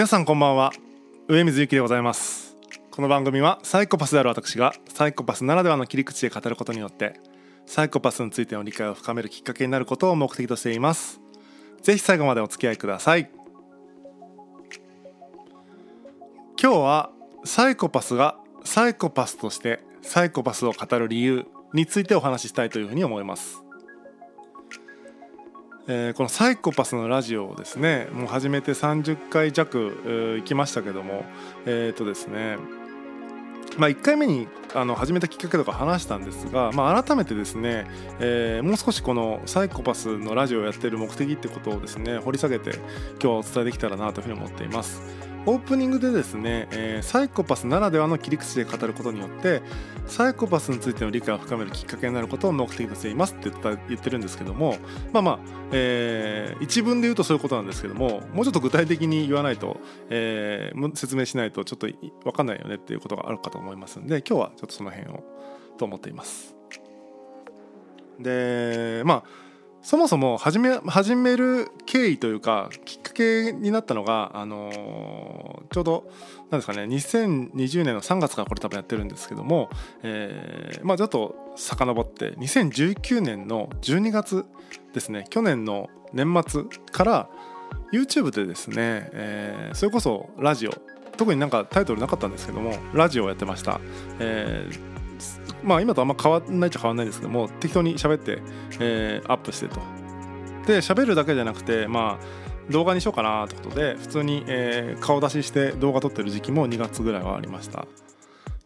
皆さんこんばんは。上水幸でございます。この番組はサイコパスである私がサイコパスならではの切り口で語ることによってサイコパスについての理解を深めるきっかけになることを目的としています。ぜひ最後までお付き合いください。今日はサイコパスがサイコパスとしてサイコパスを語る理由についてお話ししたいというふうに思います。えー、このサイコパスのラジオをですねもう始めて30回弱、えー、行きましたけどもえっ、ー、とですねまあ、1回目にあの始めたきっかけとか話したんですが、まあ、改めてですね、えー、もう少しこのサイコパスのラジオをやっている目的ってことをですね掘り下げて今日はお伝えできたらなというふうに思っています。オープニングでですね、えー、サイコパスならではの切り口で語ることによってサイコパスについての理解を深めるきっかけになることを目的としていますって言った言ってるんですけどもまあまあ、えー、一文で言うとそういうことなんですけどももうちょっと具体的に言わないと、えー、説明しないとちょっと分かんないよねっていうことがあるかと思いますんで今日はちょっとその辺をと思っています。でまあそもそも始め始める経緯というかきっかけになったのが、あのー、ちょうどなんですかね2020年の3月からこれ多分やってるんですけども、えー、まあちょっと遡って2019年の12月ですね去年の年末から YouTube でですね、えー、それこそラジオ特になんかタイトルなかったんですけどもラジオをやってました、えー、まあ今とあんま変わんないっちゃ変わんないんですけども適当に喋って、えー、アップしてと。で喋るだけじゃなくてまあ動画にしようかなってことで普通に、えー、顔出しして動画撮ってる時期も2月ぐらいはありました。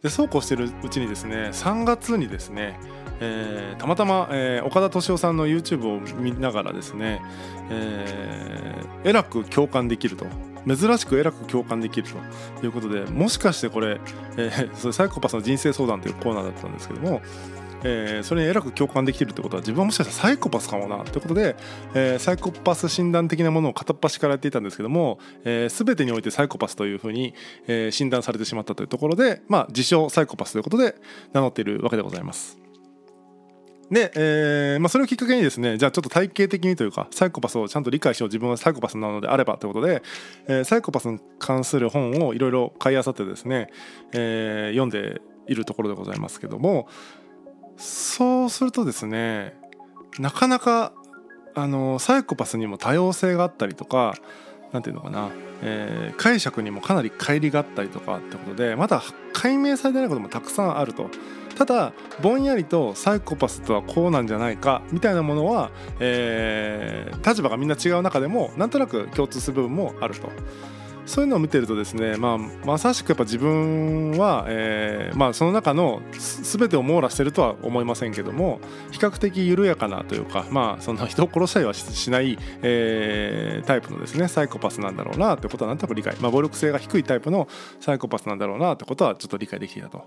でそうこうしてるうちにですね3月にですねえー、たまたま、えー、岡田敏夫さんの YouTube を見ながらですね、えー、えらく共感できると。珍しくえらく共感できるということでもしかしてこれ,、えー、それサイコパスの人生相談というコーナーだったんですけども、えー、それにえらく共感できるってことは自分はもしかしたらサイコパスかもなということで、えー、サイコパス診断的なものを片っ端からやっていたんですけども、えー、全てにおいてサイコパスというふうに、え、診断されてしまったというところで、まあ、自称サイコパスということで名乗っているわけでございます。で、えーまあ、それをきっかけにですねじゃあちょっと体系的にというかサイコパスをちゃんと理解しよう自分はサイコパスなのであればということで、えー、サイコパスに関する本をいろいろ買いあさってですね、えー、読んでいるところでございますけどもそうするとですねなかなかあのサイコパスにも多様性があったりとか何て言うのかな、えー、解釈にもかなり乖離があったりとかってことでまだ解明されてないこともたくさんあると。ただぼんやりとサイコパスとはこうなんじゃないかみたいなものは、えー、立場がみんな違う中でもなんとなく共通する部分もあると。そういうのを見てるとですね、まあ、まさしくやっぱ自分は、えーまあ、その中の全てを網羅してるとは思いませんけども比較的緩やかなというか、まあ、その人を殺したりはしない、えー、タイプのですねサイコパスなんだろうなってことはなんとなく理解、まあ、暴力性が低いタイプのサイコパスなんだろうなってことはちょっと理解できていたと。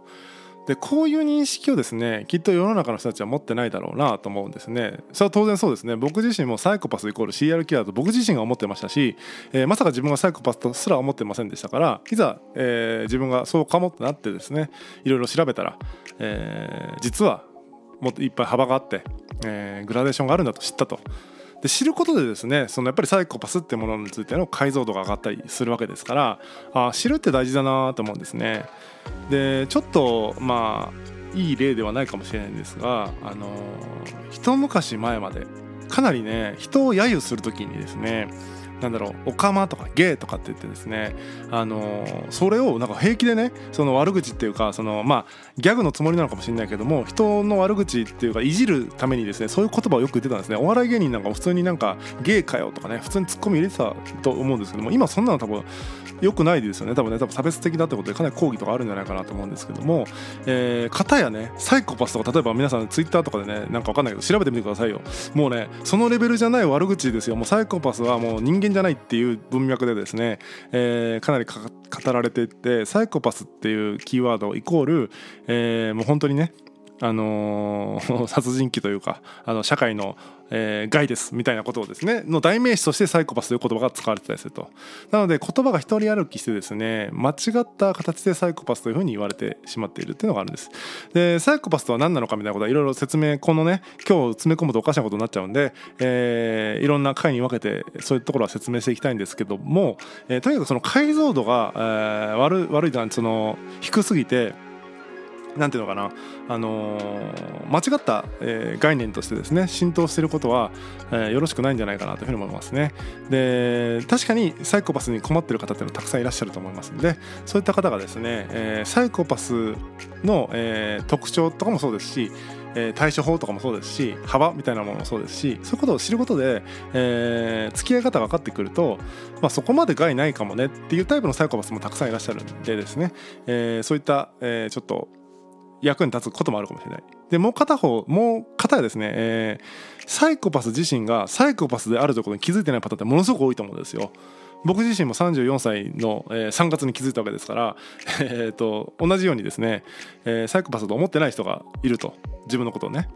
でこういう認識をですねきっと世の中の人たちは持ってないだろうなと思うんですねそれは当然そうですね僕自身もサイコパスイコール CR キラーと僕自身が思ってましたし、えー、まさか自分がサイコパスとすら思ってませんでしたからいざ、えー、自分がそうかもってなってですねいろいろ調べたら、えー、実はもっといっぱい幅があって、えグラデーションがあるんだと知ったと。で知ることでですねそのやっぱりサイコパスってものについての解像度が上がったりするわけですからあ知るって大事だなと思うんですね。でちょっとまあいい例ではないかもしれないんですがあの一昔前までかなりね人を揶揄する時にですねなんだろうオカマとかゲイとかって言ってですねあのそれをなんか平気でねその悪口っていうかそのまあギャグのつもりなのかもしれないけども人の悪口っていうかいじるためにですねそういう言葉をよく言ってたんですね。お笑い芸人なんか普通になんかゲイかよとかね普通にツッコミ入れてたと思うんですけども今そんなの多分良くないですよね。多分ね多分差別的だってことでかなり抗議とかあるんじゃないかなと思うんですけども、えー、片やねサイコパスとか例えば皆さんツイッターとかでねなんか分かんないけど調べてみてくださいよ。もうねそのレベルじゃない悪口ですよ。もうサイコパスはもう人間じゃないっていう文脈でですね、えー、かなり語られていってサイコパスっていうキーワードイコール、えー、もう本当にねあのー、殺人鬼というかあの社会の、えー、害ですみたいなことをですねの代名詞としてサイコパスという言葉が使われてたりすると。なので言葉が一人歩きしてですね間違った形でサイコパスというふうに言われてしまっているっていうのがあるんです。でサイコパスとは何なのかみたいなことはいろいろ説明このね今日詰め込むとおかしなことになっちゃうんで、えー、いろんな回に分けてそういうところは説明していきたいんですけども、えー、とにかくその解像度が、えー、悪い悪いその低すぎて何ていうのかな、あのー、間違った、えー、概念としてですね浸透していることは、えー、よろしくないんじゃないかなというふうに思いますね。で確かにサイコパスに困ってる方っていうのはたくさんいらっしゃると思いますのでそういった方がですね、えサイコパスの、え特徴とかもそうですしえ対処法とかもそうですし幅みたいなものもそうですしそういうことを知ることで、えー、付き合い方が分かってくると、まあ、そこまで害ないかもねっていうタイプのサイコパスもたくさんいらっしゃるんでですね、えー、そういった、えー、ちょっと役に立つこともあるかもしれない。でもう片方もう片やですね、えー、サイコパス自身がサイコパスであるということに気づいてないパターンってものすごく多いと思うんですよ。僕自身も34歳の、えー、3月に気づいたわけですから、えーと、同じようにですね、えー、サイコパスと思ってない人がいると自分のことをね。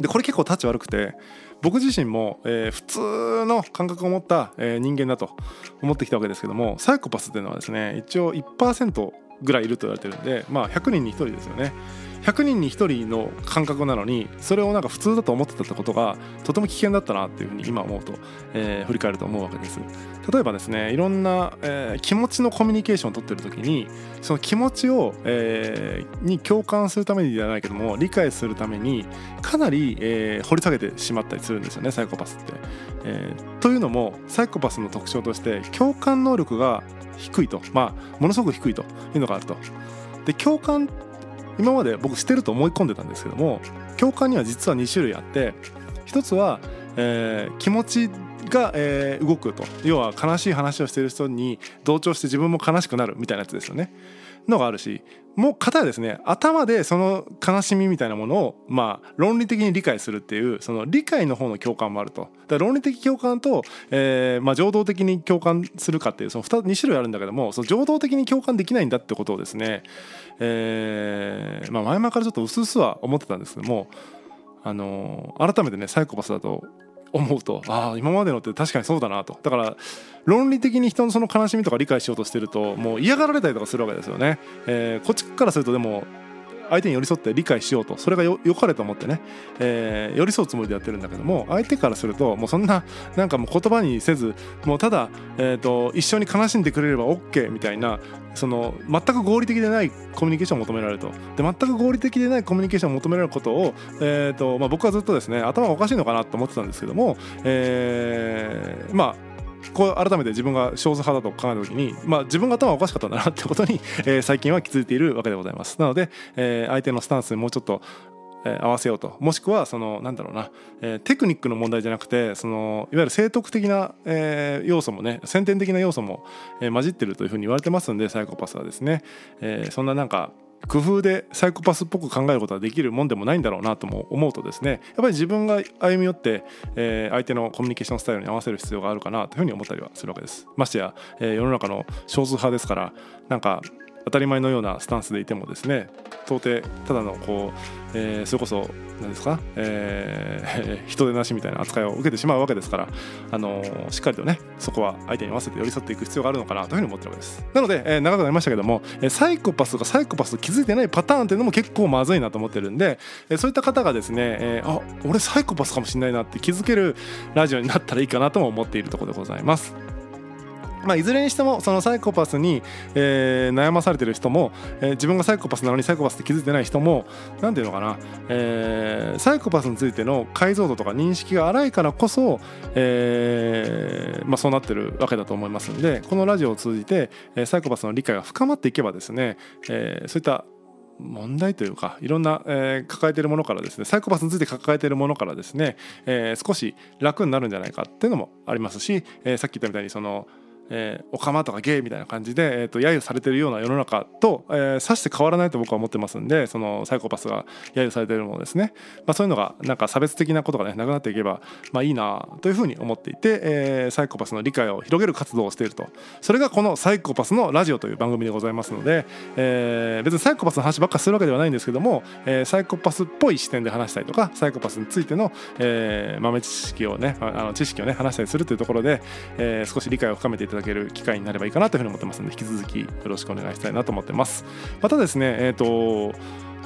でこれ結構タッチ悪くて僕自身も、えー、普通の感覚を持った、えー、人間だと思ってきたわけですけどもサイコパスっていうのはですね一応1%ぐらいいると言われてるんでまあ100人に1人ですよね。100人に1人の感覚なのにそれをなんか普通だと思ってたってことがとても危険だったなっていうふうに今思うと、えー、振り返ると思うわけです。例えばですねいろんな、えー、気持ちのコミュニケーションを取ってる時にその気持ちを、えー、に共感するためにではないけども理解するためにかなり、えー、掘り下げてしまったりするんですよねサイコパスって、えー、というのもサイコパスの特徴として共感能力が低いと。まあものすごく低いというのがあると。で共感今まで僕してると思い込んでたんですけども共感には実は2種類あって一つは、えー、気持ちが、えー、動くと。要は悲しい話をしている人に同調して自分も悲しくなるみたいなやつですよね。のがあるしもう片やですね頭でその悲しみみたいなものをまあ論理的に理解するっていうその理解の方の共感もあると。だ論理的共感と、えーまあ、情動的に共感するかっていうその 2, 2種類あるんだけどもその情動的に共感できないんだってことをですね、えーまあ、前々からちょっと薄々は思ってたんですけどもあのー、改めてねサイコパスだと思うと。ああ今までのって確かにそうだなと。だから論理的に人のその悲しみとか理解しようとしてるともう嫌がられたりとかするわけですよね、えー、こっちからするとでも相手に寄り添って理解しようとそれがよかれと思ってね、えー、寄り添うつもりでやってるんだけども相手からするともうそんな なんかもう言葉にせずもうただ、えーと、一緒に悲しんでくれれば OK みたいなその全く合理的でないコミュニケーションを求められると。で全く合理的でないコミュニケーションを求められることを、えーとまあ、僕はずっとですね頭がおかしいのかなと思ってたんですけども、えー、まあこう改めて自分が少数派だと考えた時に、まあ、自分が頭おかしかったんだなってことに、えー、最近は気づいているわけでございます。なので、えー、相手のスタンスにもうちょっとえ合わせようと。もしくはそのなんだろうな、えー、テクニックの問題じゃなくてそのいわゆる正徳的な、えー、要素もね先天的な要素も、えー、混じってるというふうに言われてますんでサイコパスはですね、えそんななんか工夫でサイコパスっぽく考えることはできるもんでもないんだろうなとも思うとですねやっぱり自分が歩み寄って、えー、相手のコミュニケーションスタイルに合わせる必要があるかなというふうに思ったりはするわけです。ましてや、えー、世の中の少数派ですからなんか当たり前のようなスタンスでいてもですね到底ただのこう、えー、それこそ何ですか、えー、人でなしみたいな扱いを受けてしまうわけですから、あのー、しっかりとねそこは相手に合わせて寄り添っていく必要があるのかなというふうに思ってるわけです。なので、えー、長くなりましたけどもサイコパスがサイコパス気づいてないパターンっていうのも結構まずいなと思ってるんで、えそういった方がですね、えあ俺サイコパスかもしれないなって気づけるラジオになったらいいかなとも思っているところでございます。まあ、いずれにしてもそのサイコパスに、えー、悩まされてる人も、えー、自分がサイコパスなのにサイコパスって気づいてない人も何ていうのかな、えー、サイコパスについての解像度とか認識が荒いからこそ、えまあ、そうなってるわけだと思いますんでこのラジオを通じて、え、サイコパスの理解が深まっていけばですね、え、そういった問題というかいろんな、えー、抱えているものからですねサイコパスについて抱えているものからですね、えー、少し楽になるんじゃないかっていうのもありますし、えー、さっき言ったみたいにそのえー、オカマとかゲイみたいな感じで、えーと、揶揄されてるような世の中と、えー、さして変わらないと僕は思ってますんでそのサイコパスが揶揄されてるものですね、まあ、そういうのがなんか差別的なことがねなくなっていけば、まあ、いいなというふうに思っていて、えー、サイコパスの理解を広げる活動をしていると。それがこの「サイコパスのラジオ」という番組でございますので、えー、別にサイコパスの話ばっかするわけではないんですけども、えー、サイコパスっぽい視点で話したりとかサイコパスについての、えー、豆知識をねあの知識をね話したりするというところで、えー、少し理解を深めていただける機会になればいいかなというふうに思ってますので引き続きよろしくお願いしたいなと思ってます。またですねえっ、ー、と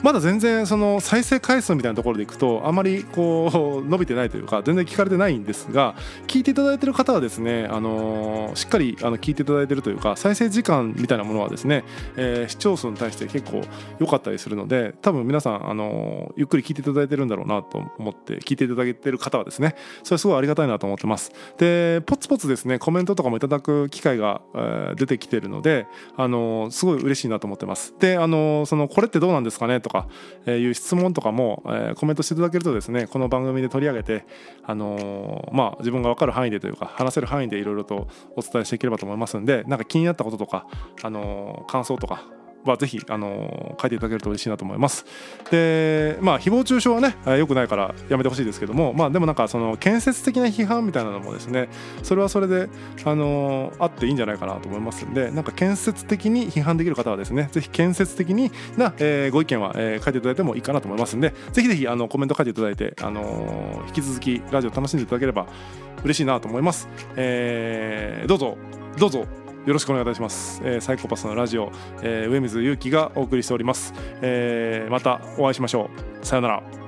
まだ全然その再生回数みたいなところでいくとあまりこう伸びてないというか全然聞かれてないんですが聞いていただいている方はですねあのしっかりあの聞いていただいているというか再生時間みたいなものはですね、え、視聴数に対して結構良かったりするので多分皆さんあのゆっくり聞いていただいているんだろうなと思って聞いていただいている方はですねそれすごいありがたいなと思ってます。でポツポツですねコメントとかもいただく機会が、出てきているのであのすごい嬉しいなと思ってます。であのそのこれってどうなんですかねとか、えいう質問とかも、えコメントしていただけるとですねこの番組で取り上げて、あのまあ、自分が分かる範囲でというか話せる範囲でいろいろとお伝えしていければと思いますんでなんか気になったこととか、あの感想とかはぜひ、あの書いていただけると嬉しいなと思います。でまあ誹謗中傷はねよくないからやめてほしいですけどもまあでもなんかその建設的な批判みたいなのもですねそれはそれで、あのあっていいんじゃないかなと思いますんでなんか建設的に批判できる方はですねぜひ建設的にな、えー、ご意見は、えー、書いていただいてもいいかなと思いますんでぜひぜひあのコメント書いていただいて、あの引き続きラジオ楽しんでいただければ嬉しいなと思います。えー、どうぞどうぞよろしくお願いいたします、えー、サイコパスのラジオ、えー、上水祐樹がお送りしております、えー、またお会いしましょう。さようなら。